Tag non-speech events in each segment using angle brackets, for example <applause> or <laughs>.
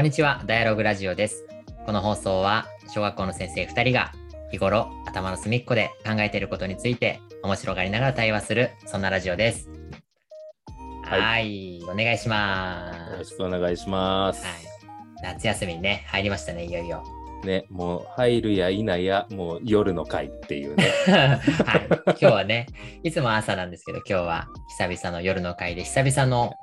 こんにちは、ダイアログラジオです。この放送は小学校の先生2人が日頃頭の隅っこで考えていることについて面白がりながら対話するそんなラジオです。は、はいお願いしまよろす。しくお願いします。はい、夏休みにね、入りましたね、いよいよ。ね、もう入るや否や、もう夜の会っていうね。<laughs> はい、今日はね、いつも朝なんですけど、今日は久々の夜の会で、久々の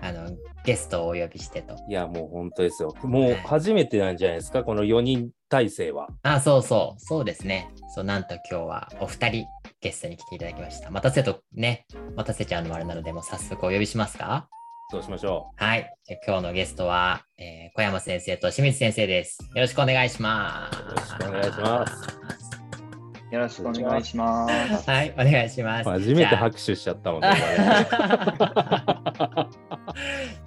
あのゲストをお呼びしてと。いや、もう本当ですよ。もう初めてなんじゃないですか、この4人体制は。あ、そうそう、そうですね。そう、なんと今日はお二人ゲストに来ていただきました。待たせとね、待たせちゃうのもあれなので、もう早速お呼びしますか？そうしましょはい。じゃあ今日のゲストは、えー小山先生と清水先生です。よろしくお願いします。よろしくお願いします。よろしくお願いします。はい、お願いします。う。初めて拍手しちゃったもんね。<laughs>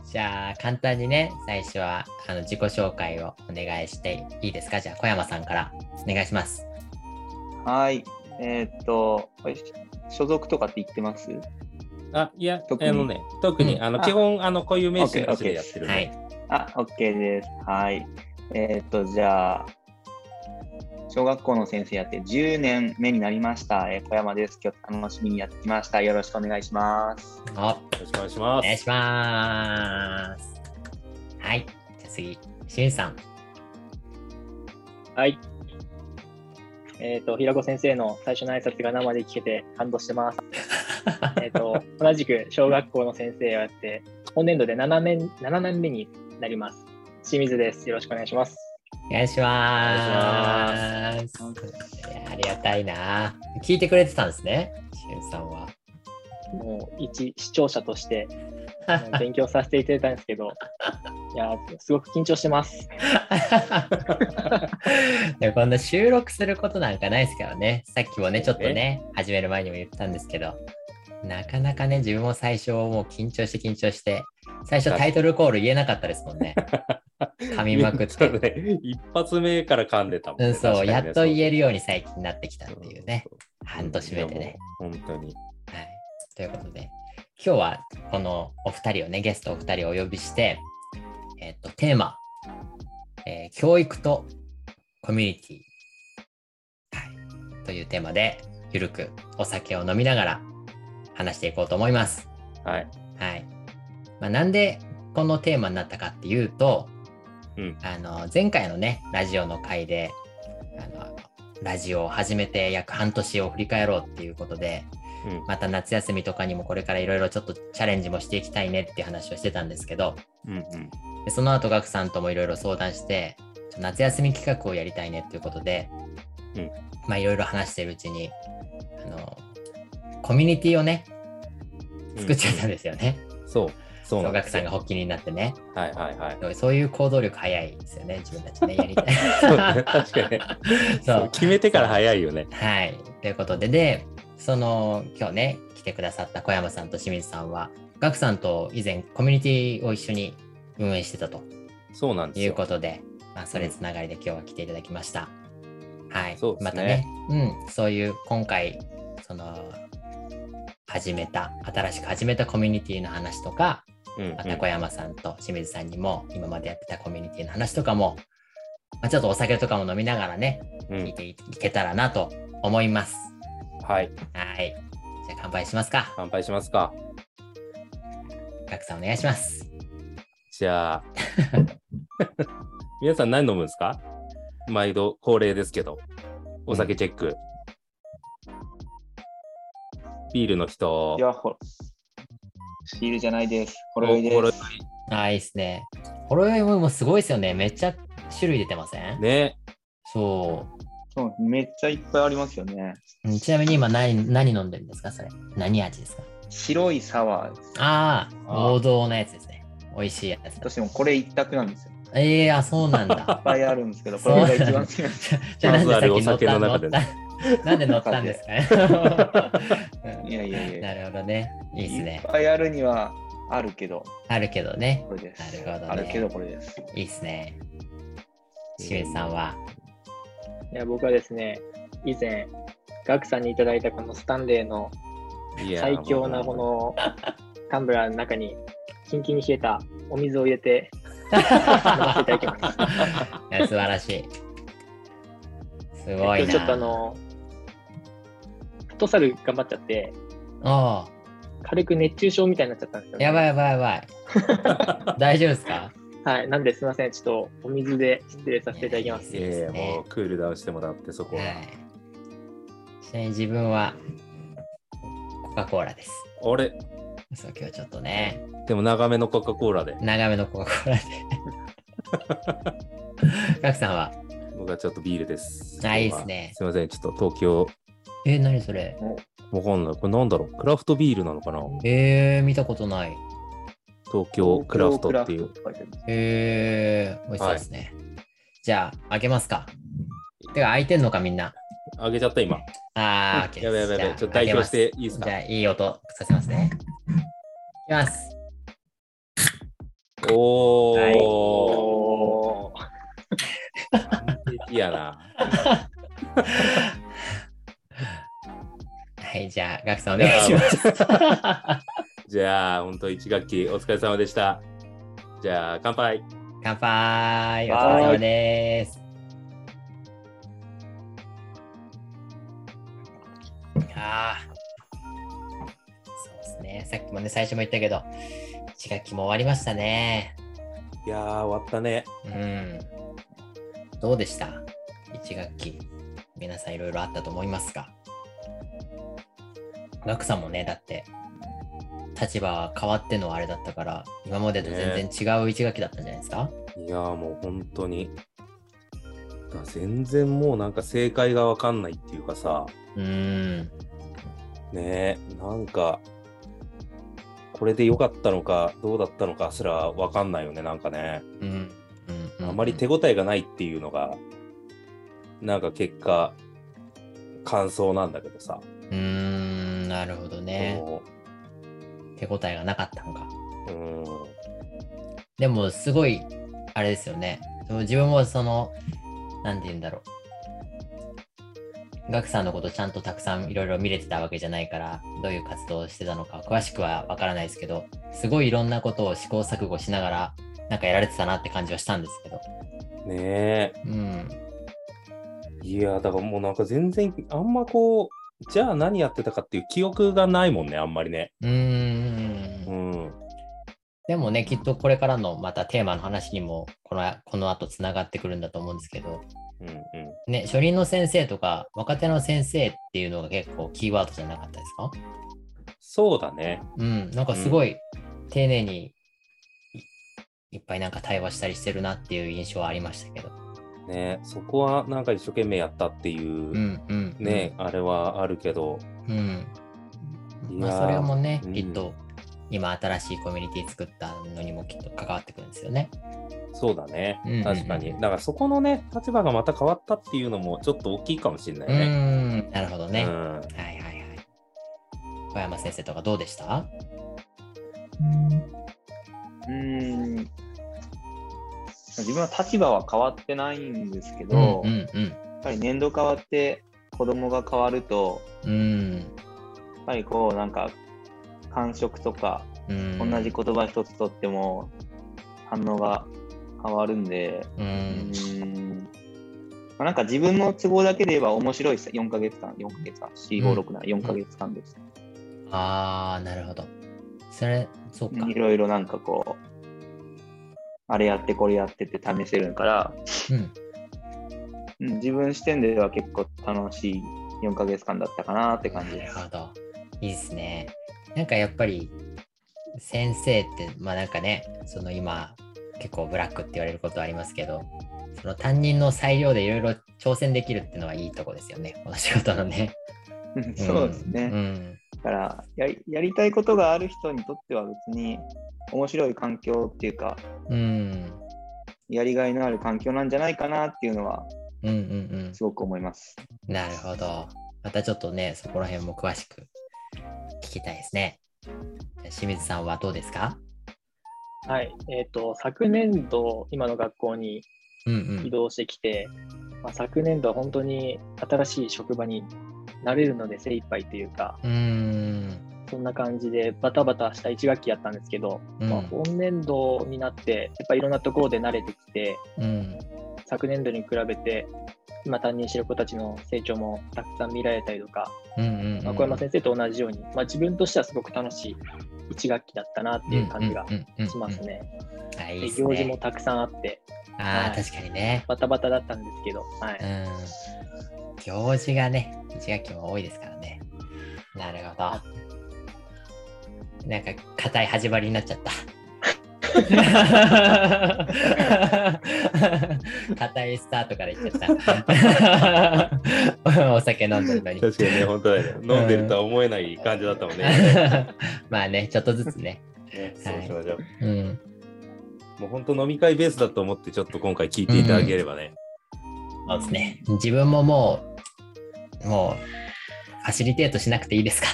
じゃあ、簡単にね、最初はあの自己紹介をお願いしていいですか？じゃあ、小山さんからお願いします。はい。えーっと、所属とかって言ってます？あ、いや、特に？あのね、特に、うんあの、あ基本、あの、こういう名詞でやってるんで。はい。あ、OK です。はい。えーっと、じゃあ、小学校の先生やって10年目になりました。えー小山です。今日楽しみにやってきました。よろしくお願いします。およろしくお願いします。お願いします。はい。じゃあ次、しんさん。はい。えっ、と、平子先生の最初の挨拶が生で聞けて感動してます。<laughs> えっと、同じく小学校の先生をやって、今年度で7年 ,7 年目になります。清水です。よろしくお願いします。お願いします。ありがたいな。聞いてくれてたんですね、しんさんは。もう、一視聴者として <laughs> 勉強させていただいたんですけど、いや、すごく緊張してます。<laughs> でもこんな収録することなんかないですからね。さっきもね、ちょっとね、始める前にも言ったんですけど、なかなかね、自分も最初もう緊張して緊張して、最初タイトルコール言えなかったですもんね。<laughs> 噛みまくっそうて。ね一発目から噛んでたもんね。うん、そう、やっと言えるるように最近なってきたっていうね。。半年目でね。本当に。はい。ということで、今日はこのお二人をね、ゲストお二人をお呼びして、えっと、テーマ、えー教育とコミュニティ、はい、というテーマで、ゆるくお酒を飲みながら話していこうと思います。はい。はい。まあ、なんでこのテーマになったかっていうと、うん。あの前回のねラジオの回であのラジオを始めて約半年を振り返ろうっていうことでうん。また夏休みとかにもこれからいろいろちょっとチャレンジもしていきたいねっていう話をしてたんですけどうん。うん。でその後ガクさんともいろいろ相談して夏休み企画をやりたいねっていうことで、うんまあいろいろ話してるうちにコミュニティをね作っちゃったんですよね。そう。そうそうなんですよガクさんが発起人になってね。はいはいはい。そういう行動力早いですよね、自分たちね、やりたい。<laughs> そうね確かに。そう。決めてから早いよね。はい。ということで、で、その、今日ね、来てくださった小山さんと清水さんは、ガクさんと以前コミュニティを一緒に運営してたというそうなんですよ。ことで、まあ、それつながりで今日は来ていただきました。はい。そうですねまたね、うん、そういう今回、その、始めた、新しく始めたコミュニティの話とか、うんうんまた小山さんと清水さんにも今までやってたコミュニティの話とかも、まあ、ちょっとお酒とかも飲みながらね、うん聞いていけたらなと思います。はい。はい。じゃあ乾杯しますか。乾杯しますか。ガクさんお願いします。じゃあ、<laughs> 皆さん何飲むんですか？毎度恒例ですけど、お酒チェック。ビールの人い、や、ほら。ビールじゃないです。ほろ酔いでほろす。ああ、いいっすね。ほろ酔いもすごいですよね。めっちゃ種類出てません、ね。そそう、めっちゃいっぱいありますよね。ちなみに今何何飲んでるんですか？それ。何味ですか？白いサワーです。ああ、王道のやつですね。美味しいやつだ。私もこれ一択なんですよ。いっええー、あ、そうなんだ。ぱいあるんですけど、これが一番好きなんです。じゃあなんで先乗った酒の中で乗った？<laughs> なんで乗ったんですかねいやいやいや。なるほどね。いいですいねっ。ぱいあるにはあるけど、あるけどね。これです。なるほどねあるけど、これです。いいですね。清水さんは？いや、僕はですね、以前、ガクさんにいただいたこのスタンレーのいや最強なこのタンブラーの中にキンキンに冷えたお水を入れてませていただきます。<laughs> いや素晴らしい。すごいな。ちょっとあの、フットサル頑張っちゃって、あ軽く熱中症みたいになっちゃったんですよ、あ、やばいやばいやばい。<laughs> 大丈夫ですか？はい。なんですみません。ちょっとお水で失礼させていただきます。いやもうクールダウンしてもらって、そこは。はい。ちなみに自分はコカ・コーラです。あれ？そう、今日ちょっとね、でも長めのコカ・コーラで。長めのコカ・コーラで。<laughs> ガクさんは？僕はちょっとビールです。あいいですねすみません、ちょっと東京、え、何それ？わかんない。これなんだろう？クラフトビールなのかな？えー、見たことない。東京クラフトっていう。えー、美味しそうですね。じゃあ、開けますか。てか、開いてんのか、みんな。あげちゃった、今。あー、やべやべやべ。ちょっと代表していいですか？じゃあ、いい音させますね。いきます。おー。はいおー <laughs> 完璧やな。<laughs> はい、じゃあ、ガクさんお願いします。<laughs> じゃあ、本当一学期お疲れ様でした。じゃあ、乾杯。乾杯お疲れ様です。ああ。そうですね。さっきもね、最初も言ったけど、1学期も終わりましたね。いやー、終わったね。うん。どうでした ?1 学期。皆さんいろいろあったと思いますが。ガクさんもね、だって、立場は変わってのあれだったから、今までと全然違う1学期だったんじゃないですか、いやー、もう本当に。だ全然もうなんか正解がわかんないっていうかさ、うーん。ねえ、なんか、これで良かったのか、どうだったのかすらわかんないよね、なんかね。うん。うんうんあまり手応えがないっていうのが、なんか結果、感想なんだけどさ。うーん、なるほどね。も手応えがなかったのか。ううん。でも、すごい、あれですよね。でも自分もその、なんて言うんだろう。ガクさんのことちゃんとたくさんいろいろ見れてたわけじゃないから、どういう活動をしてたのか詳しくはわからないですけど、すごいいろんなことを試行錯誤しながら、なんかやられてたなって感じはしたんですけど。ねえ。うん。いや、だからもうなんか全然、あんまこう、じゃあ何やってたかっていう記憶がないもんね、あんまりね。うんん。でもね、きっとこれからのまたテーマの話にも、このこの後つながってくるんだと思うんですけど、うんうん。ね、初任の先生とか若手の先生っていうのが結構キーワードじゃなかったですか？そうだね。うん、なんかすごい丁寧にいいっぱいなんか対話したりしてるなっていう印象はありましたけど。ねそこはなんか一生懸命やったっていう、うんうん。ね、あれはあるけど、うん。まあそれもね、うんきっと今新しいコミュニティ作ったのにもきっと関わってくるんですよね。そうだねうんうんうん。確かに。だからそこのね、立場がまた変わったっていうのもちょっと大きいかもしれなういね。ん、なるほどね。うんはいはいはい。小山先生とかどうでした？うーん自分は立場は変わってないんですけうど、んうんやっぱり年度変わって子供が変わると、うん。うん。やっぱりこうなんか感触とかうん、同じ言葉一つとっても反応が変わるんで、う。うんーんまあ、なんか自分の都合だけで言えば面白いです4ヶ月間、4ヶ月間、4、5、6、7、4ヶ月間です。ああ、なるほど。それ、そうか。いろいろなんかこう、あれやってこれやってって試せるから、うん。うん、自分視点では結構楽しい4ヶ月間だったかなって感じです。なるほど。いいですね。なんかやっぱり先生って、まあなんかね、その今結構ブラックって言われることありますけど、その担任の裁量でいろいろ挑戦できるっていうのはいいとこですよね。この仕事のね。う <laughs> んそうですね。うん。だからやり、やりたいことがある人にとっては別に面白い環境っていうか、うん。やりがいのある環境なんじゃないかなっていうのはうんうんすごく思います。うん。なるほど。またちょっとね、そこら辺も詳しく聞きたいですね。清水さんはどうですか？はい。えっ、と、昨年度、今の学校にうんうん。移動してきて、まあ、昨年度は本当に新しい職場に慣れるので精一杯というか、うーん。そんな感じでバタバタした1学期やったんですけど、うんまあ、本年度になって、やっぱいろんなところで慣れてきて、うん。昨年度に比べて、今担任してる子たちの成長もたくさん見られたりとか、うんうん、うん。まあ小山先生と同じように、まあ、自分としてはすごく楽しい1学期だったなっていう感じがしますね。行事もたくさんあって、ああ、はい確かにね。バタバタだったんですけど、はい。うん。行事がね、1学期も多いですからね。なるほど。なんか、硬い始まりになっちゃった。<laughs> 硬いスタートからいっちゃった。<laughs> お酒飲んでるのに。確かにね、本当だよね。飲んでるとは思えない感じだったもんね。<laughs> まあね、ちょっとずつね。ねそうしましょう。うん。もう本当飲み会ベースだと思って、ちょっと今回聞いていただければね。そうですね。自分ももう、もう、ファシリテートしなくていいですか？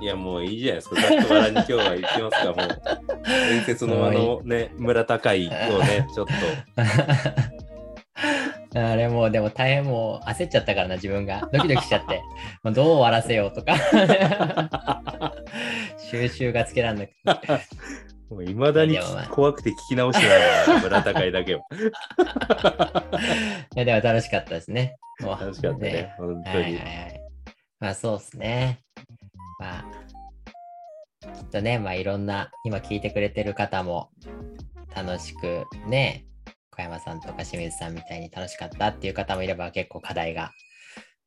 いや、もういいじゃないですか。ざっとバラに今日は言ってますから、もう、<laughs> 伝説のあのね、村高いをね、<laughs> ちょっと。あれもうでも大変もう焦っちゃったからな自分が。ドキドキしちゃって。<laughs> もうどう終わらせようとか。収集がつけらんなくて。もう未だに怖くて聞き直してないわ村高いだけは。いやでも楽しかったですね。楽しかったね、本当に。はいはい。はい。まあそうですねまあきっとねまあいろんな今聞いてくれてる方も楽しくね小山さんとか清水さんみたいに楽しかったっていう方もいれば結構課題が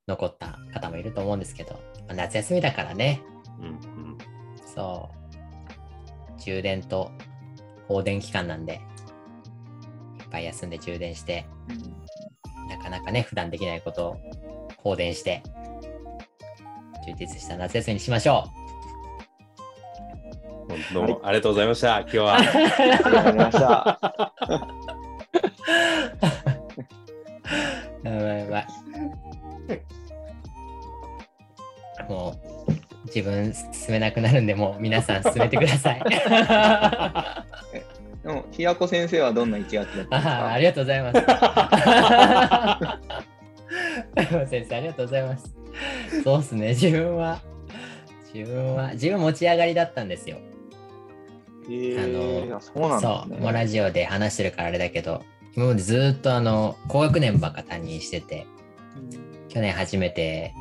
残った方もいると思うんですけど、まあ夏休みだからね。うんうん。そう。充電と放電期間なんでいっぱい休んで充電してなかなかね普段できないことを放電して充実した夏休みにしましょ本当どうもありがとうございました。今日は。ありがとうございました。うやばい。やばい。もう自分進めなくなるんでもう皆さん進めてください。でも、ひやこ先生はどんな一学期だったんですかあありがとうござい。ます。先生、ありがとうござい。ます。そうっすね、<laughs> 自分は、自分は、自分持ち上がりだったんですよ。えー、あのあそうなんそう、ですもうラね。ジオで話してるからあれだけど、今までずっとあの、高学年ばっか担任してて、去年初めて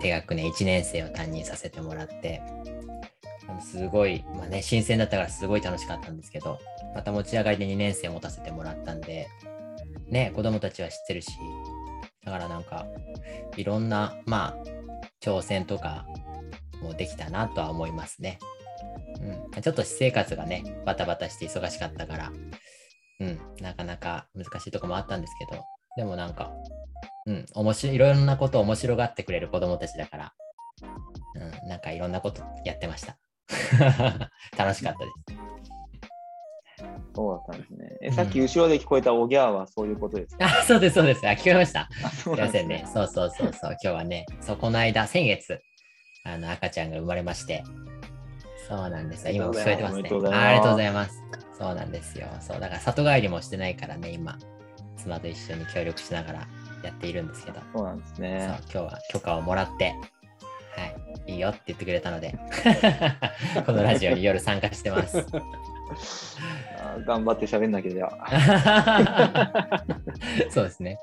低学年1年生を担任させてもらって、すごい、まあね、新鮮だったからすごい楽しかったんですけど、また持ち上がりで2年生を持たせてもらったんで、ね、子供たちは知ってるし、だからなんか、いろんな、まあ、挑戦とかもできたなとは思いますね。うん、ちょっと私生活がね、バタバタして忙しかったから、うん、なかなか難しいとこもあったんですけど、でもなんか、うん、面白い、いろんなことを面白がってくれる子供たちだから、うん、なんかいろんなことやってました。<laughs> 楽しかったです。そうだったんですね。え、さっき後ろで聞こえたおぎゃーはそういうことですか、あ、そうです、そうです。あ、聞こえました。すいませんね。すそうそうそうそう。今日はね、そうこの間、先月、あの赤ちゃんが生まれまして、そうなんですよ。今聞こえてますね。あありがとうございます。そうなんですよ。そう、だから里帰りもしてないからね、今、妻と一緒に協力しながらやっているんですけど、そうなんですそうね。今日は許可をもらって、はい、いいよって言ってくれたので、<laughs> <laughs> このラジオに夜参加してます。あ <laughs> 頑張って喋んなきゃじゃあ。<laughs> そうですね。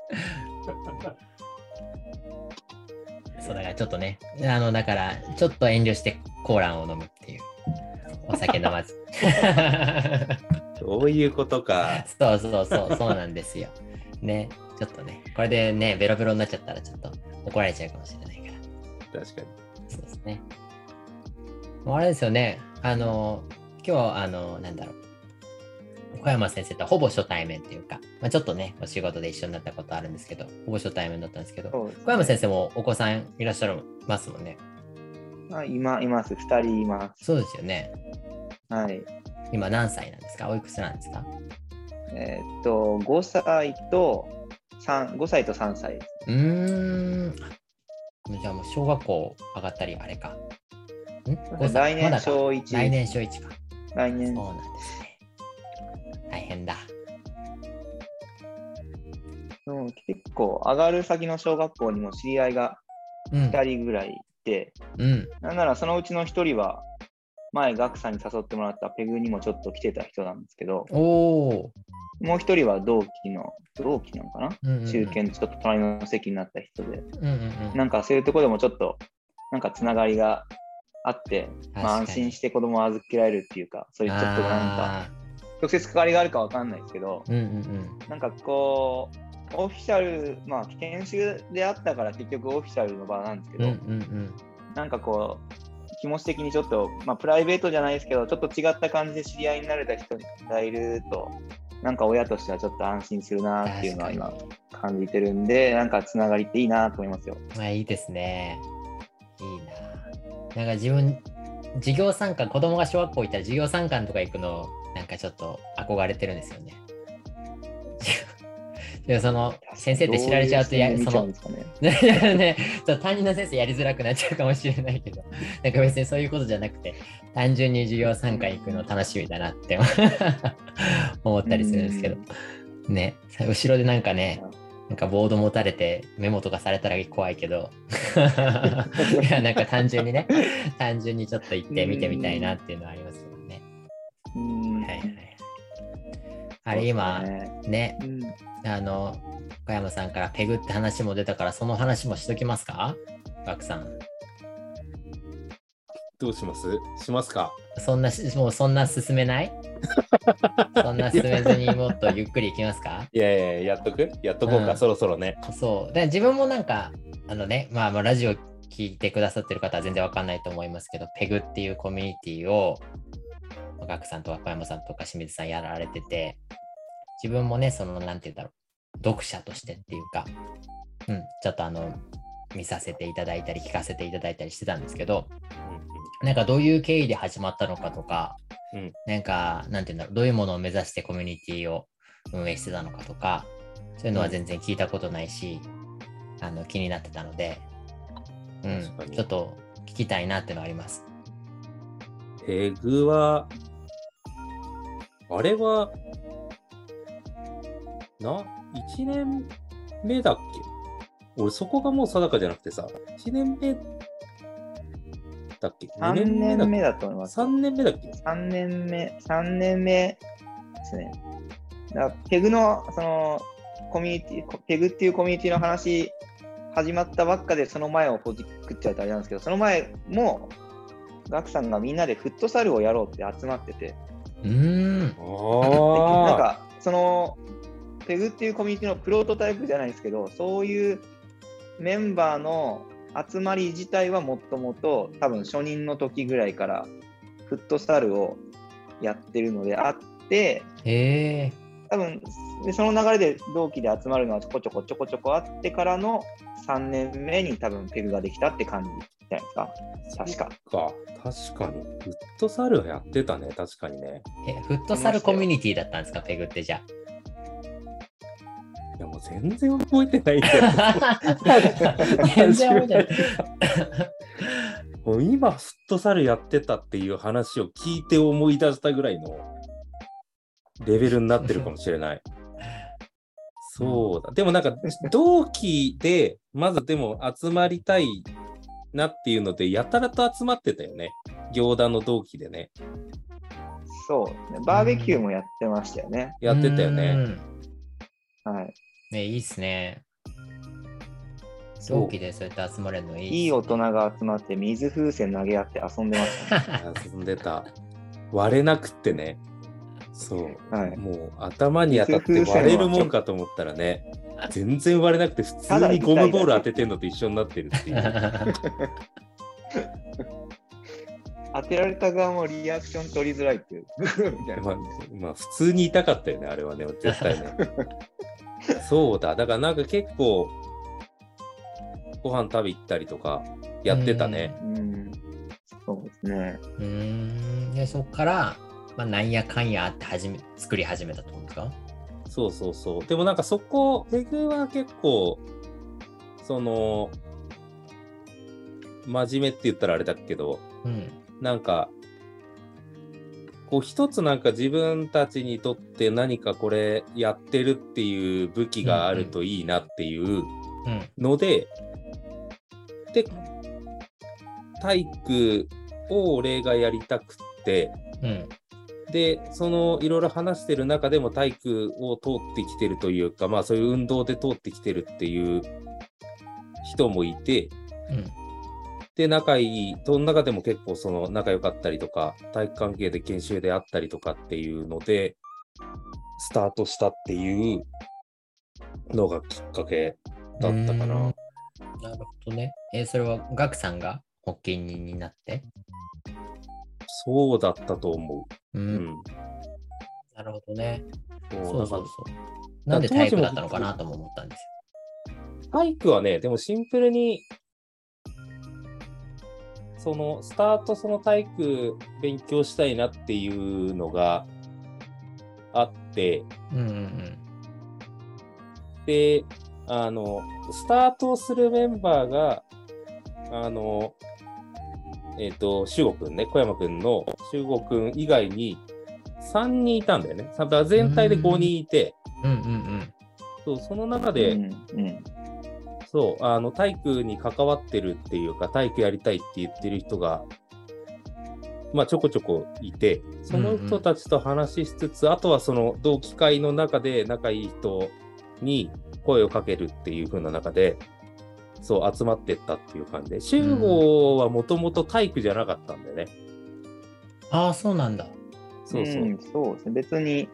そうだからちょっとね、あのだからちょっと遠慮してコーランを飲むっていう。お酒飲まず。<laughs> そういうことか。そうそうそう、そうなんですよ。ね、ちょっとね、これでね、ベロベロになっちゃったらちょっと怒られちゃうかもしれないから。確かに。そうですね。もうあれですよね、あの、今日、あの、なんだろう。小山先生とほぼ初対面っていうか、まあ、ちょっとね、お仕事で一緒になったことあるんですけど、ほぼ初対面だったんですけど、ね小山先生もお子さんいらっしゃるますもんね。あ今、います。二人います。そうですよね。はい。今何歳なんですか？おいくつなんですか？えーっと、5歳と3、5歳と3歳です。うーん。じゃあもう小学校上がったり、あれか。ん？5歳？来年小1。来年小1か。来年そうなんですね。大変だ。うん結構、上がる先の小学校にも知り合いがうん。2人ぐらいいて、うん。なんならそのうちの一人は、前、ガクさんに誘ってもらったペグにもちょっと来てた人なんですけど、おお。もう一人は同期の、同期なのかな？うんうんうん中堅ちょっと隣の席になった人で、うんうんうん。なんかそういうところでもちょっと、なんかつながりがあって、まあ、安心して子供を預けられるっていうか、そういうちょっとなんか、あ直接関わりがあるかわかんないですけど、ーうんうんうん。なんかこう、オフィシャル、まあ、研修であったから結局オフィシャルの場なんですけど、うんうんうん。なんかこう、気持ち的にちょっと、まあ、プライベートじゃないですけど、ちょっと違った感じで知り合いになれた人がいると、なんか親としてはちょっと安心するなっていうのは今感じてるんで、なんかつながりっていいなと思いますよ。まあいいですね。いいな。なんか自分、授業参観、子供が小学校行ったら授業参観とか行くの、なんかちょっと憧れてるんですよね。<laughs> でその先生って知られちゃうとやどい視そのね。<laughs> ね、ちょっと担任の先生やりづらくなっちゃうかもしれないけど、<laughs> なんか別にそういうことじゃなくて、単純に授業参観行くの楽しみだなって思ったりするんですけど、ね、後ろでなんかね、なんかボード持たれてメモとかされたら怖いけど、いや、なんか単純にね、単純にちょっと行って見てみたいなっていうのはありますけどね。うんはいはいはい。あれ今、ね、ねあの、小山さんからペグって話も出たから、その話もしときますか？ガクさん。どうします？しますか？そんなし、もうそんな進めない？<laughs> そんな進めずにもっとゆっくりいきますか？いやいや、やっとく？やっとこうか、うん。そろそろね。そう。で自分もなんか、あのね、まあ、まあラジオ聞いてくださってる方は全然わかんないと思いますけど、ペグっていうコミュニティを、ガクさんとか小山さんとか清水さんやられてて、自分もね、その、なんて言うんだろう、読者としてっていうか、うん、ちょっとあの、見させていただいたり、聞かせていただいたりしてたんですけど、なんかどういう経緯で始まったのかとか、うん。なんか、なんていうんだろう、どういうものを目指してコミュニティを運営してたのかとか、そういうのは全然聞いたことないし、あの気になってたので、うん、ちょっと聞きたいなってのはあります。ペグは、あれは、な、1年目だっけ？俺そこがもう定かじゃなくてさ、1年目だっけ？3 ?2 年目だと思います。3年目だっけ？3年目、3年目ですね。だペグの、その、コミュニティ、ペグっていうコミュニティの話、始まったばっかで、その前をほじくっちゃうとあれなんですけど、その前も、ガクさんがみんなでフットサルをやろうって集まってて、うーん。あなんか、その、ペグっていうコミュニティのプロトタイプじゃないですけど、そういうメンバーの集まり自体はもともと、多分初任の時ぐらいから、フットサルをやってるのであって。多分でその流れで同期で集まるのはちょこちょこちょこちょこあってからの3年目に多分ペグができたって感じじゃないですか。確か。か。確かに。フットサルはやってたね、確かにね。え、フットサルコミュニティだったんですか、ペグってじゃいやもう全然覚えてないんだ。全然覚えてない。<laughs> もう今、フットサルやってたっていう話を聞いて思い出したぐらいのレベルになってるかもしれない。そうだ。でもなんか、同期で、まずでも集まりたいなっていうので、やたらと集まってたよね。行団の同期でね。そう、ね。バーベキューもやってましたよね。やってたようね。んはい。ね、いいっすね。そう同期でそうやって集まれるのいいっすねいい大人が集まって水風船投げ合って遊んでました、ね。<laughs> 遊んでた。割れなくってね。そう。はい。もう頭に当たって割れるもんかと思ったらね、全然割れなくて普通にゴムボール当ててんのと一緒になってるっていう。<laughs> 当てられた側もリアクション取りづらいっていう。みたいなまあ、まあ、普通に痛かったよね、あれはね、絶対ね。<laughs> そうだ、だからなんか結構、ご飯食べ行ったりとかやってたね。うん。そうですね。うーん。で、そっから、まあ、なんやかんやあって始め、作り始めたってことですか？そうそうそう。でもなんかそこ、ペグは結構、その、真面目って言ったらあれだけど、うん。なんか、こう一つなんか自分たちにとって何かこれやってるっていう武器があるといいなっていううん。ので、で、体育を俺がやりたくって、うん。で、そのいろいろ話してる中でも体育を通ってきてるというか、まあそういう運動で通ってきてるっていう人もいて、うん。で、仲いい、その中でも結構その仲良かったりとか、体育関係で研修であったりとかっていうので、スタートしたっていうのがきっかけだったかな。うんなるほどね。えーそれはガクさんが発起人になって？そうだったと思う。う。うんん。なるほどね。そうそうそう。なんで体育だったのかなとも思ったんですら体育はね、でもシンプルに、そのスタート、その体育勉強したいなっていうのがあって、よ。うんうんで、あの、スタートするメンバーが、あの、えっ、と、修吾くんね、小山くんの修吾くん以外に3人いたんだよね。全体で5人いて、うん。うんうんうん。そうその中で、うんうんそう、あの、体育に関わってるっていうか、体育やりたいって言ってる人が、まあ、ちょこちょこいて、その人たちと話ししつつ、あとはその同期会の中で仲いい人に声をかけるっていう風な中で、そう、集まってったっていう感じで、集合はもともと体育じゃなかったんだよね。ああ、そうなんだ。そうそう。んそうですね。別に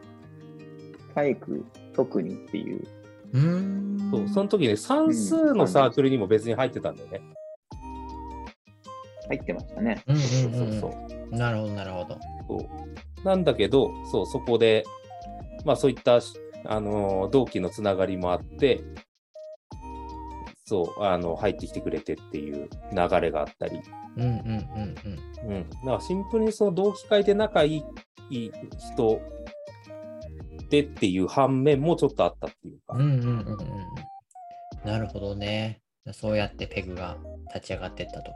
体育特にっていう。うーん。そうその時ね、算数のサークルにも別に入ってたんだよね。入ってましたね。うんうんそううんうんそうそう。なるほど、なるほど。そうなんだけど、そう、そこで、まあそういった、あのー同期のつながりもあって、そう、あの、入ってきてくれてっていう流れがあったり、うんうんうんうん。だからシンプルにその同期会で仲いい人でっていう反面もちょっとあったっていうか、うん。うんうんうん。なるほどね。そうやってペグが立ち上がってったと。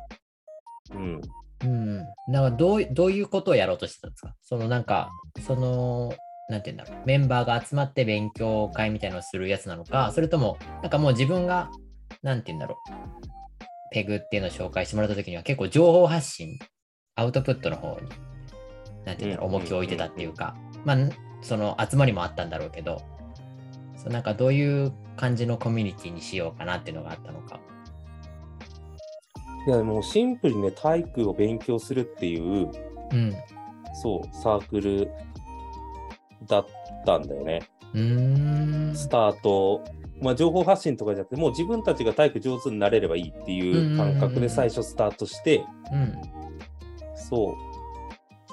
うん。うん。なんかどうどういうことをやろうとしてたんですか？そのなんか、その、なんて言うんだろう。メンバーが集まって勉強会みたいなのをするやつなのか、それとも、なんかもう自分が、なんて言うんだろう。ペグっていうのを紹介してもらったときには結構情報発信、アウトプットの方に、なんて言うんだろう、うん重きを置いてたっていうか、まあ、その集まりもあったんだろうけど、そうなんかどういう感じのコミュニティにしようかなっていうのがあったのか。いや、もうシンプルにね、体育を勉強するっていう、うん。そう、サークルだったんだよね。うーん。スタート、まあ、情報発信とかじゃなくて、もう自分たちが体育上手になれればいいっていう感覚で最初スタートして、うん。そう。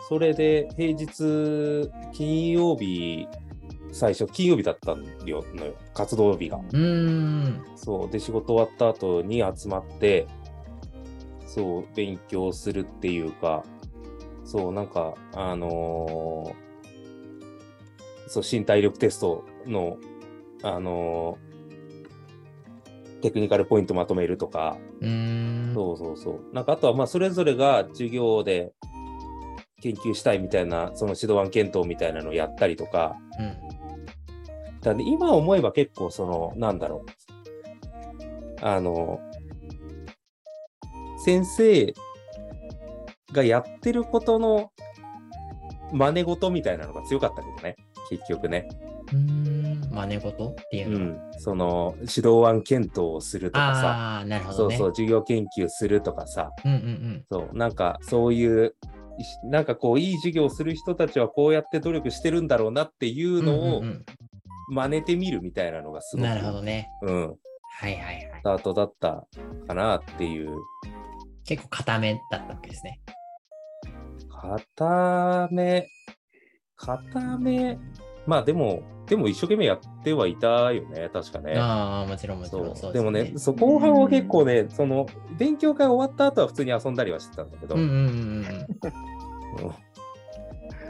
それで平日、金曜日、最初、金曜日だったのよ活動日が。そう。で、仕事終わった後に集まって、そう、勉強するっていうか、そう、なんか、あのーそう、身体力テストの、あのーテクニカルポイントまとめるとか。そうそうそう。なんかあとはまあそれぞれが授業で研究したいみたいな、その指導案検討みたいなのをやったりとか、うん。だね今思えば結構その、なんだろう。あの、先生がやってることの真似事みたいなのが強かったけどね、結局ね。うーん。真似事っていううのは。ん。その、指導案検討をするとかさ、ああ、なるほどね。そうそう、授業研究するとかさ、うんうんそう、なんかそういう、いなんかこう、いい授業をする人たちはこうやって努力してるんだろうなっていううん。のを真似てみるみたいなのがすごく、うんなるほどね。うん、はいはいはいス。タートだったかなっていう。結構固めだったわけですね。固め、固め、まあでも、でも一生懸命やってはいたよね、確かね。ああ、もちろんもちろん。そうそうでもね、すそう後半は結構ね、その勉強会終わった後は普通に遊んだりはしてたんだけど、うんうんうんうん。う <laughs> ん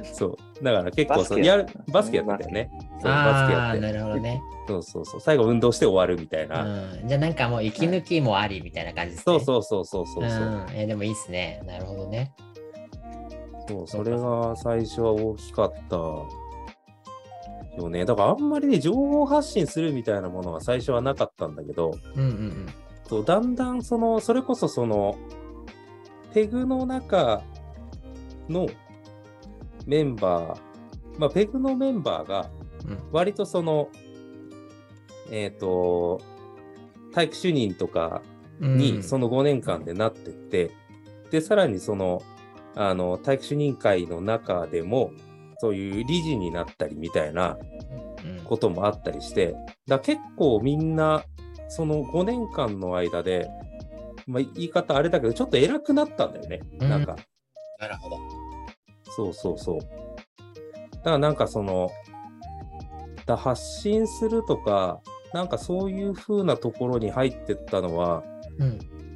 そう。だから結構そうバスケやるバスケやってたよね。そうバスケああ、やって。なるほどね。そうそうそう。最後運動して終わるみたいな。うん。じゃあなんかもう息抜きもありみたいな感じですね。そうそうそうそうそうそう。うん。えでもいいっすね。なるほどね。そうそれが最初は大きかったよね。だからあんまりね、情報発信するみたいなものが最初はなかったんだけど、うんうんそうだんだんその、それこそその、ペグの中のメンバー、まあ、ペグのメンバーがうん。割とその、えっ、と、体育主任とかにその5年間でなってって、で、さらにその、あの、体育主任会の中でも、そういう理事になったりみたいなうんこともあったりして、だ結構みんな、その5年間の間で、まあ、言い方あれだけど、ちょっと偉くなったんだよね。うんなんか、なるほど。そうそうそう。だからなんかその、だ発信するとか、なんかそういう風なところに入ってったのは、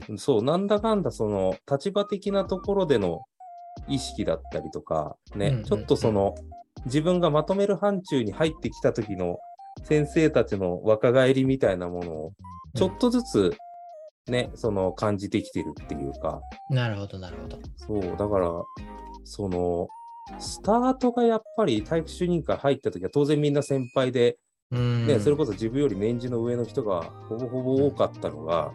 うん。そう、なんだかんだその立場的なところでの意識だったりとか、ね、うんうんうんちょっとその自分がまとめる範疇に入ってきた時の先生たちの若返りみたいなものをちょっとずつね、その感じてきてるっていうか、なるほど、なるほど。そう、だから、その、スタートがやっぱり体育主任会入った時は当然みんな先輩で、うん。ね、それこそ自分より年次の上の人がほぼほぼ多かったのが、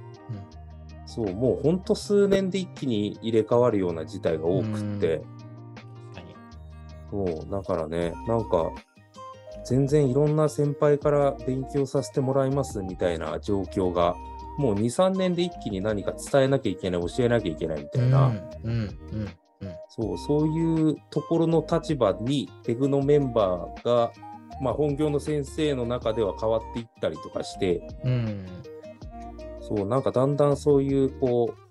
そう、もうほんと数年で一気に入れ替わるような事態が多くって。そう、だからね、なんか、全然いろんな先輩から勉強させてもらいますみたいな状況が、もう2、3年で一気に何か伝えなきゃいけない、教えなきゃいけないみたいな、うん、うん、うん。うんそう、そういうところの立場に、ペグのメンバーが、まあ、本業の先生の中では変わっていったりとかして、うん。そう、なんかだんだんそういう、こう、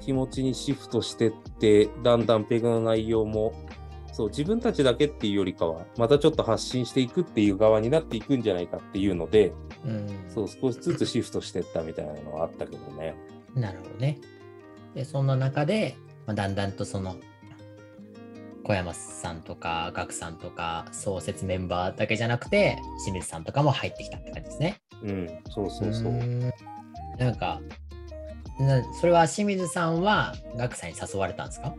気持ちにシフトしてって、だんだんペグの内容も、そう、自分たちだけっていうよりかは、またちょっと発信していくっていう側になっていくんじゃないかっていうので、うん。そう、少しずつシフトしてったみたいなのはあったけどね。なるほどね。で、そんな中で、まあ、だんだんとその、小山さんとか、ガクさんとか、創設メンバーだけじゃなくて、清水さんとかも入ってきたって感じですね。うん、そうそうそう。ーんなんか、なそれは清水さんはガクさんに誘われたんですか？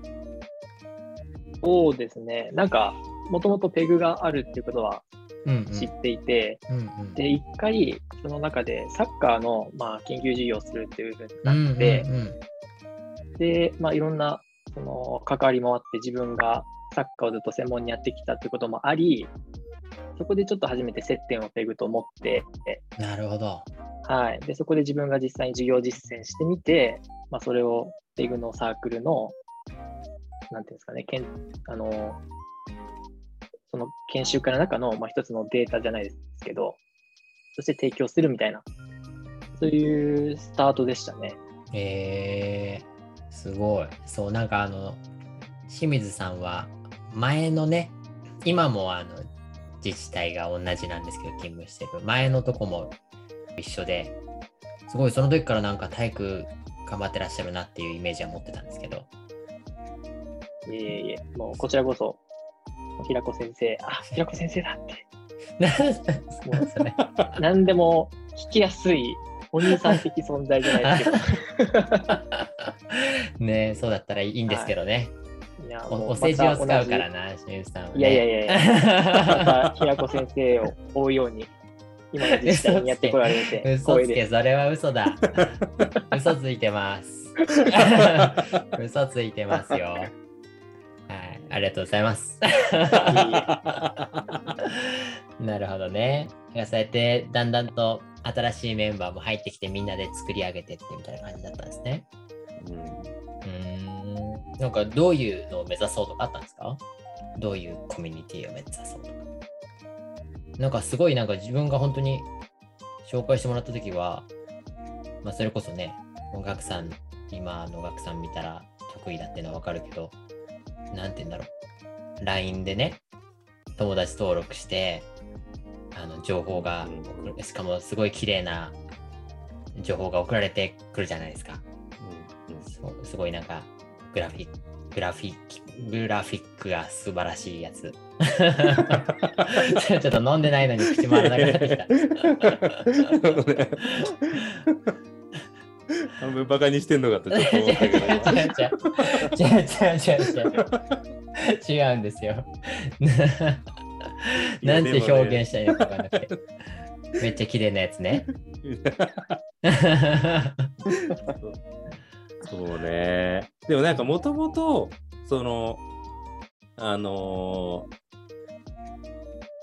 そうですね。なんか、もともとペグがあるっていうことはうん知っていて、うんうんで、一回、その中でサッカーの、まあ、研究授業をするっていうふうにうんなって、うんうんで、まあ、いろんな、その、関わりもあって、自分がサッカーをずっと専門にやってきたってこともあり、そこでちょっと初めて接点をペグと思って、なるほど。はい。で、そこで自分が実際に授業実践してみて、まあ、それをペグのサークルの、なんていうんですかね、けんあの、その研修会の中の、まあ、一つのデータじゃないですけど、そして提供するみたいな、そういうスタートでしたね。えー、すごい。そう、なんかあの、清水さんは前のね、今もあの自治体が同じなんですけど、勤務してる。前のとこも一緒で、すごいその時からなんか体育頑張ってらっしゃるなっていうイメージは持ってたんですけど。いえいえ、もうこちらこそ、平子先生、あ、平子先生だって、<laughs> そうですね。何でも聞きやすいお兄さん的存在じゃないですけど。<laughs> ねそうだったらいいんですけどね。おお世辞を使うからな、清水さんは、ね。いやいやいやまた平子先生を追うように、今の自治体にやってこられて <laughs> 嘘つけ。それは嘘だ。<laughs> 嘘ついてます。<laughs> 嘘ついてますよ。はい、ありがとうございます。なるほどね。そうやってだんだんと新しいメンバーも入ってきてみんなで作り上げてってみたいな感じだったんですね。うんうん。なんかどういうのを目指そうとかあったんですか？どういうコミュニティを目指そうとか。なんかすごいなんか自分が本当に紹介してもらった時は、まあそれこそね、音楽さん、今の楽さん見たら得意だってのはわかるけど、なんて言うんだろう。LINE でね、友達登録して、あの情報が、しかもすごい綺麗な情報が送られてくるじゃないですか。すごいなんかグラフィック、グラフィック、グラフィックが素晴らしいやつ。<laughs> ちょっと飲んでないのに口回らなくなってきた。<laughs> 半分バカにしてんのかとちょっと違う思ったけど違う違う違う違う違う違う違う違うんですよ。<laughs> なんて表現したらいいのか分かんなくて。めっちゃ綺麗なやつね。そうね。でもなんかもともと、その、あのー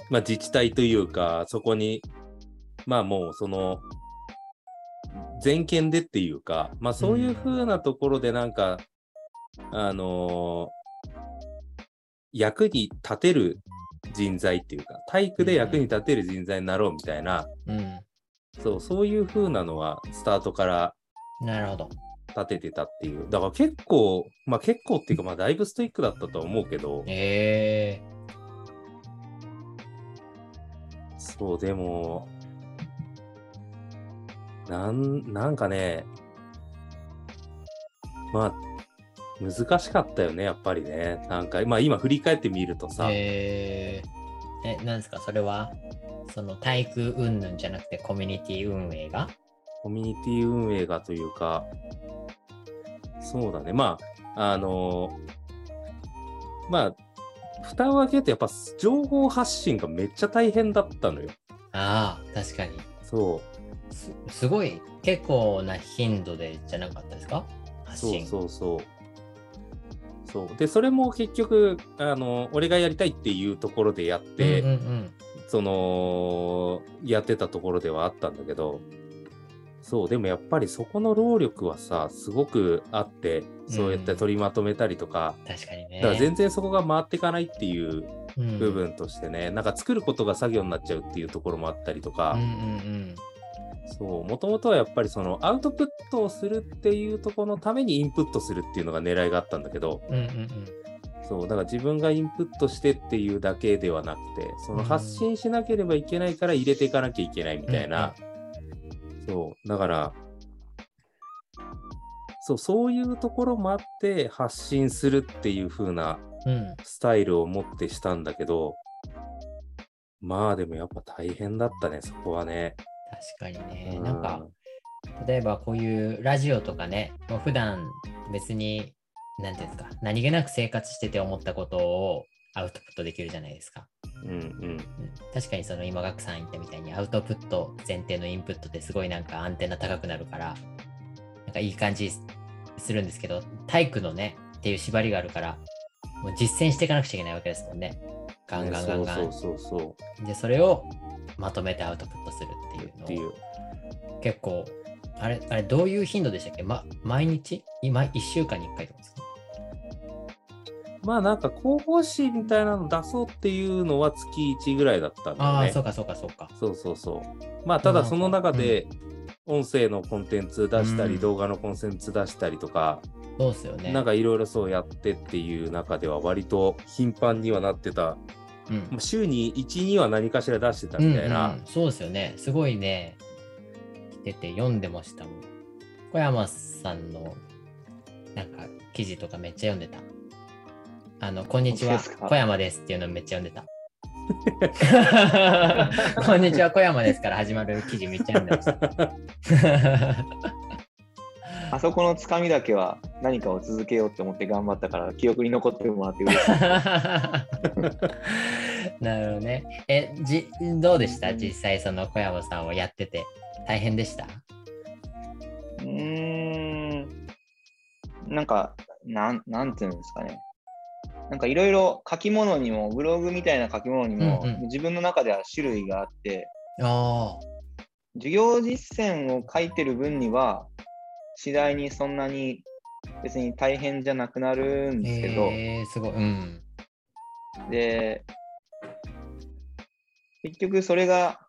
まあ自治体というか、そこに、まあもうその、全県でっていうか、まあそういうふうなところでなんか、あのー役に立てる人材っていうか、体育で役に立てる人材になろうみたいな、うん。そう、そういうふうなのはスタートからなるほど。立ててたっていう。だから結構、まあ結構っていうか、まあだいぶストイックだったとは思うけど、えそう、でも、なん、なんかね、まあ、難しかったよね、やっぱりね。なんか、まあ今振り返ってみるとー、さ、えー、え、なんですか？それは、その体育云々じゃなくてコミュニティ運営が？コミュニティ運営がというか、そうだね、まあ、あのまあ、蓋を開けてやっぱ情報発信がめっちゃ大変だったのよ。ああ、確かに。そう。すすごい、結構な頻度でじゃなかったですか？発そう信。そうそう。そうでそれも結局あの俺がやりたいっていうところでやって、うんうんそのやってたところではあったんだけどそうでもやっぱりそこの労力はさすごくあってそうやって取りまとめたりとか、うん。確かにね。だから全然そこが回っていかないっていううん部分としてね、なんか作ることが作業になっちゃうっていうところもあったりとか、うんうんそう、もともとはやっぱりそのアウトプットをするっていうところのためにインプットするっていうのが狙いがあったんだけど、うん。うんうんそう、だから自分がインプットしてっていうだけではなくて、その発信しなければいけないから入れていかなきゃいけないみたいな、そう、だから、そう、そういうところもあって発信するっていう風なうん。うん。スタイルを持ってしたんだけど、まあでもやっぱ大変だったね、そこはね。確かにね。うなんか、例えばこういうラジオとかね、もう普段別に、なんていうんですか、何気なく生活してて思ったことをアウトプットできるじゃないですか。うんうん。うん確かにその今、ガクさん言ったみたいにアウトプット前提のインプットってすごいなんかアンテナ高くなるから、なんかいい感じするんですけど、体育のね、っていう縛りがあるから、もう実践していかなくちゃいけないわけですもんね。ガンガンガンガン。で、それをまとめてアウトプットするっていうのを。結構、あれ、あれ、どういう頻度でしたっけ、ま、毎日？今、1週間に1回とかですか？まあなんか広報誌みたいなの出そうっていうのは月1ぐらいだったんだよああ、ね。そうかそうかそうか。そうそうそう。まあただその中で音声のコンテンツ出したり、うん動画のコンテンツ出したりとか、そうっすよね。なんかいろいろそうやってっていう中では割と頻繁にはなってた。うんまあ週に1、2は何かしら出してたみたいな。うんうんそうですよね。すごいね、来てて読んでましたもん。小山さんのなんか記事とかめっちゃ読んでた。あの、こんにちは小山ですっていうのめっちゃ読んでた。<laughs> こんにちは、小山ですから始まる記事めっちゃ読んでました。<laughs> あそこのつかみだけは何かを続けようって思って頑張ったから記憶に残ってもらって嬉しい。<laughs> なるほどね。え、じ、どうでした？実際その小山さんをやってて。大変でした？うーん。なんか、なん、なんていうんですかね。なんかいろいろ書き物にも、ブログみたいな書き物にも、うんうん自分の中では種類があって、あ授業実践を書いてる分には、次第にそんなに別に大変じゃなくなるんあ。ですけど、えー、すごい。うん。で、結局それが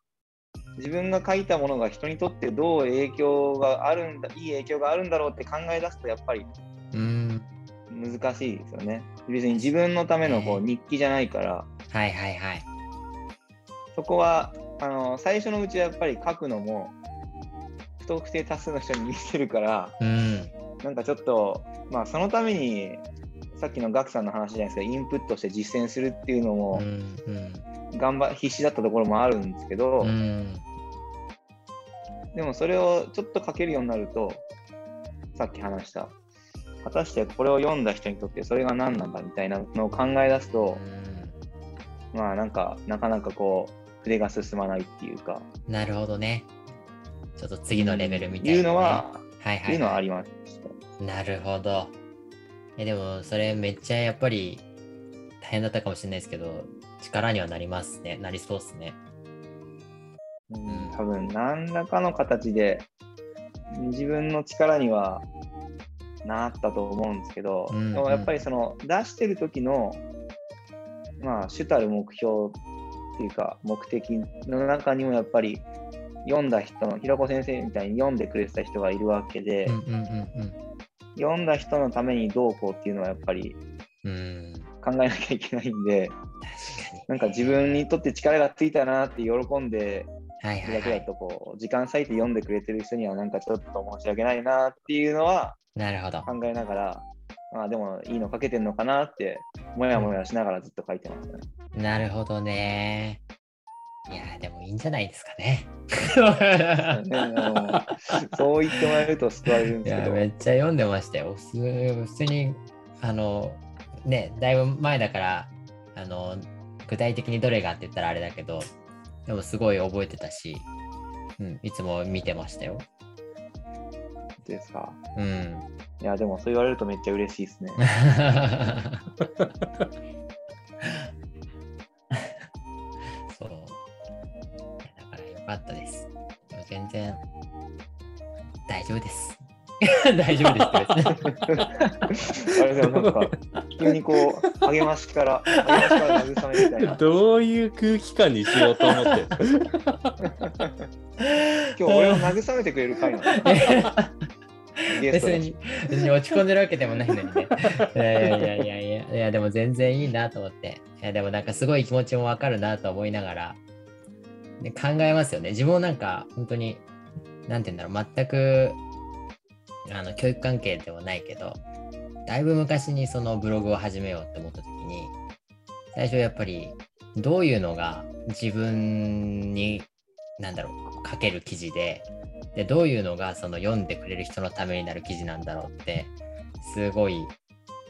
自分が書いたものが人にとってどう影響があるんだ、いい影響があるんだろうって考え出すとやっぱりうん。難しいですよね。別に自分のためのこうね日記じゃないから、はいはいはい。そこはあの最初のうちはやっぱり書くのも不特定多数の人に見せるから、うん。なんかちょっと、まあそのためにさっきのガクさんの話じゃないですか、インプットして実践するっていうのうもん。頑張必死だったところもあるんですけど、うん。うん。でもそれをちょっと書けるようになると、さっき話した、果たしてこれを読んだ人にとってそれが何なんだみたいなのを考え出すと、まあなんか、なかなかこう、筆が進まないっていうか、うんなるほどね。ちょっと次のレベルみたいな、ね。いうのは、はいはい、いうのはありましなるほど。えでも、それめっちゃやっぱり大変だったかもしれないですけど、力にはなりますね。なりそうですね。うん、多分何らかの形で自分の力にはなったと思うんですけど、うんうんでもやっぱりその出してる時のまあ主たる目標っていうか目的の中にもやっぱり読んだ人の平子先生みたいに読んでくれてた人がいるわけで、うんうんうん読んだ人のためにどうこうっていうのはやっぱりうん。うん。考えなきゃいけないんで確かに。なんか自分にとって力がついたなって喜んではいはい、だけだはい。とこう時間割いて読んでくれてる人にはなんかちょっと申し訳ないなっていうのはなるほど。考えながら、まあでもいいの書けてんのかなって、もやもやしながらずっと書いてましたね。なるほどね。いやー、でもいいんじゃないですかね。<laughs> そう言ってもらえると救われるんですけど、めっちゃ読んでましたよ。普通に、あの、ね、だいぶ前だから、あの、具体的にどれがって言ったらあれだけど、でもすごい覚えてたし、うん、いつも見てましたよ。ですか。うん。いや、でもそう言われるとめっちゃ嬉しいですね。<laughs> そう。だからよかったです。全然、大丈夫です。<laughs> 大丈夫です <laughs> あれでもなんか、急にこう、励ましから、励ましから慰めみたいな。<laughs> どういう空気感にしようと思って。今日俺を慰めてくれる回なの別に別に落ち込んでるわけでもないのにね。いやいやいやいやいや、いやでも全然いいなと思って。いやでもなんかすごい気持ちもわかるなと思いながら、で考えますよね。自分もなんか本当に、なんて言うんだろう、全くあの教育関係ではないけど、だいぶ昔にそのブログを始めようって思った時に、最初やっぱりどういうのが自分に、なんだろう、書ける記事で、でどういうのがその読んでくれる人のためになる記事なんだろうってすごい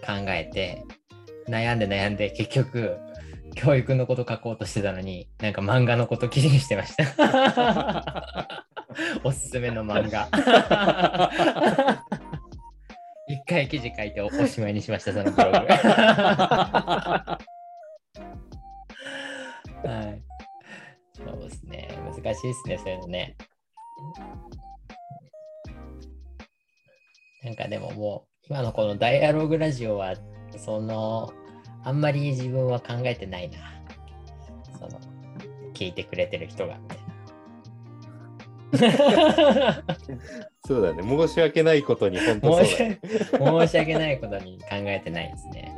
考えて悩んで悩んで結局教育のこと書こうとしてたのになんか漫画のこと記事にしてました。<laughs> おすすめの漫画。<laughs> 一回記事書いておおしまいにしましたそのブログ。はい。そうですね。難しいですねそういうのね。なんかでももう今のこのダイアログラジオはそのあんまり自分は考えてないな。その聞いてくれてる人が。そうだね。申し訳ないことに本当そう申しだね。訳申し訳ないことに考えてないですね。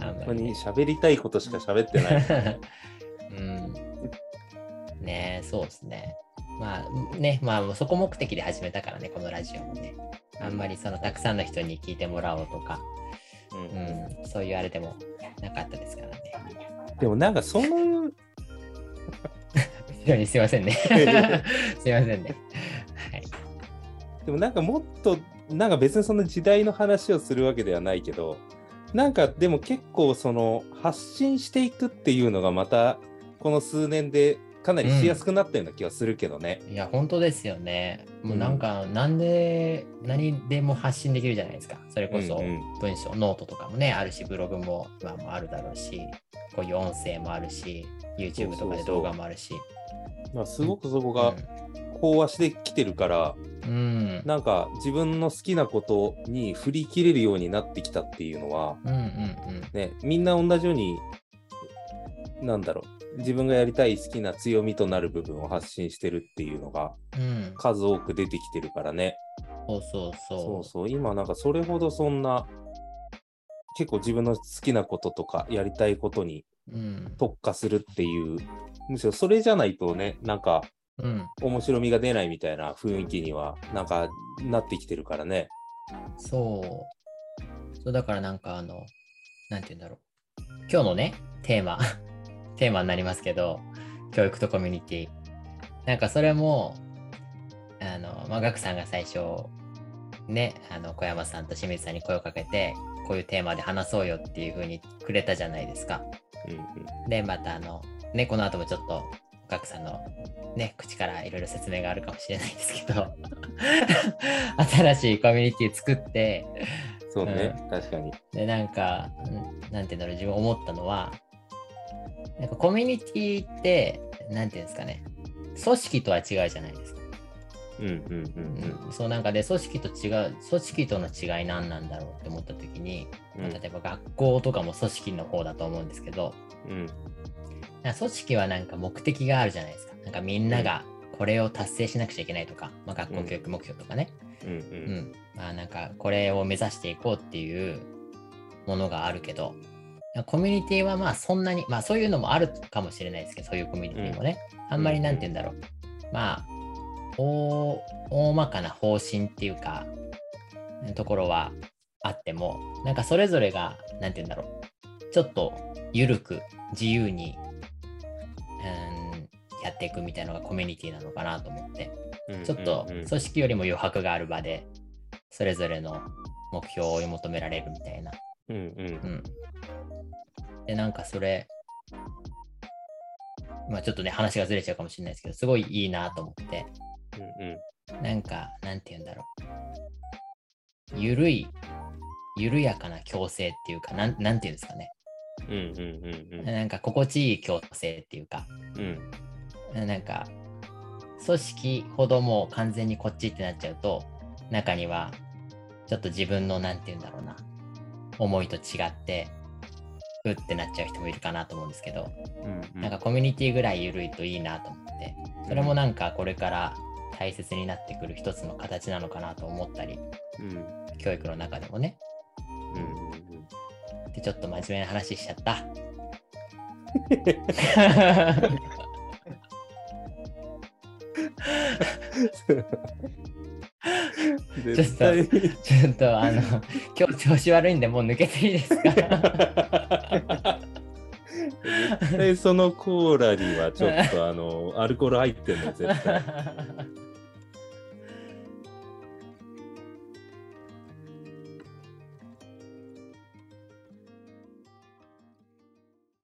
本当に喋りたいことしか喋ってない。うん。ねえ、そうですね。まあね、まあそこ目的で始めたからね、このラジオもね。あんまりそのたくさんの人に聞いてもらおうとか、うんうん、そういうあれでもなかったですからね。でもなんかその、にすいませんね。<laughs> すいませんね。はい。でもなんかもっと、なんか別にその時代の話をするわけではないけど、なんかでも結構その発信していくっていうのがまたこの数年でかなりしやすくなったような気がするけどね。いや、本当ですよね。もうなんか、なんで、何でも発信できるじゃないですか。それこそうんうん文章、ノートとかもね、あるし、ブログも今もあるだろうし、こういう音声もあるし、YouTube とかで動画もあるし。まあすごくそこが飽和してきてるから、うん。うん。なんか自分の好きなことに振り切れるようになってきたっていうのは、うんうんうん。ね、みんな同じように、なんだろう、自分がやりたい好きな強みとなる部分を発信してるっていうのがうん。数多く出てきてるからね。そうそうそう。そうそう、今なんかそれほどそんな、結構自分の好きなこととかやりたいことにうん。特化するっていう、むしろそれじゃないとね、なんかうん。面白みが出ないみたいな雰囲気にはなんかなってきてるからね。そう。そうだからなんかあの、なんて言うんだろう。今日のね、テーマ、<laughs> テーマになりますけど、教育とコミュニティ。なんかそれも、あの、まあ、ガクさんが最初、ね、あの、小山さんと清水さんに声をかけて、こういうテーマで話そうよっていう風にくれたじゃないですか。うんうんで、またあの、ね、この後もちょっと、ガクさんのね、口からいろいろ説明があるかもしれないですけど、<laughs> 新しいコミュニティ作って、そうね、確かに。で、なんか、んなんていうんだろう、自分思ったのは、なんかコミュニティって、なんていうんですかね、組織とは違うじゃないですか。うんうんうんそうなんかで、組織と違う、組織との違い何なんだろうって思った時に、うん。うん例えば学校とかも組織の方だと思うんですけど、うん組織はなんか目的があるじゃないですか。なんかみんながこれを達成しなくちゃいけないとか、まあ、学校教育目標とかね。うんううんん。まあなんかこれを目指していこうっていうものがあるけど、コミュニティはまあそんなに、まあそういうのもあるかもしれないですけど、そういうコミュニティもね。あんまりなんて言うんだろう。まあ、大大まかな方針っていうか、ところはあっても、なんかそれぞれが、なんて言うんだろう。ちょっと緩く自由に、うん、やっていくみたいなのがコミュニティなのかなと思って。うん。ちょっと組織よりも余白がある場で、それぞれの目標を追い求められるみたいな。うんうんうん。で、なんかそれ、まあちょっとね、話がずれちゃうかもしれないですけど、すごいいいなと思って、うんうんなんか、なんて言うんだろう。ゆるい、緩やかな共生っていうか、なんなんて言うんですかね。うんうんうんなんか心地いい共生っていうか、うんなんか、組織ほどもう完全にこっちってなっちゃうと、中には、ちょっと自分の、なんて言うんだろうな、思いと違って、うってなっちゃう人もいるかなと思うんですけど、うんなんかコミュニティぐらい緩いといいなと思って、それもなんかこれから大切になってくる一つの形なのかなと思ったり、うん。教育の中でもね。うんうんで、ちょっと真面目な話しちゃった。絶対。ちょっとあの、今日調子悪いんでもう抜けていいですか？絶対そのコーラにはちょっとあのアルコール入ってんの絶対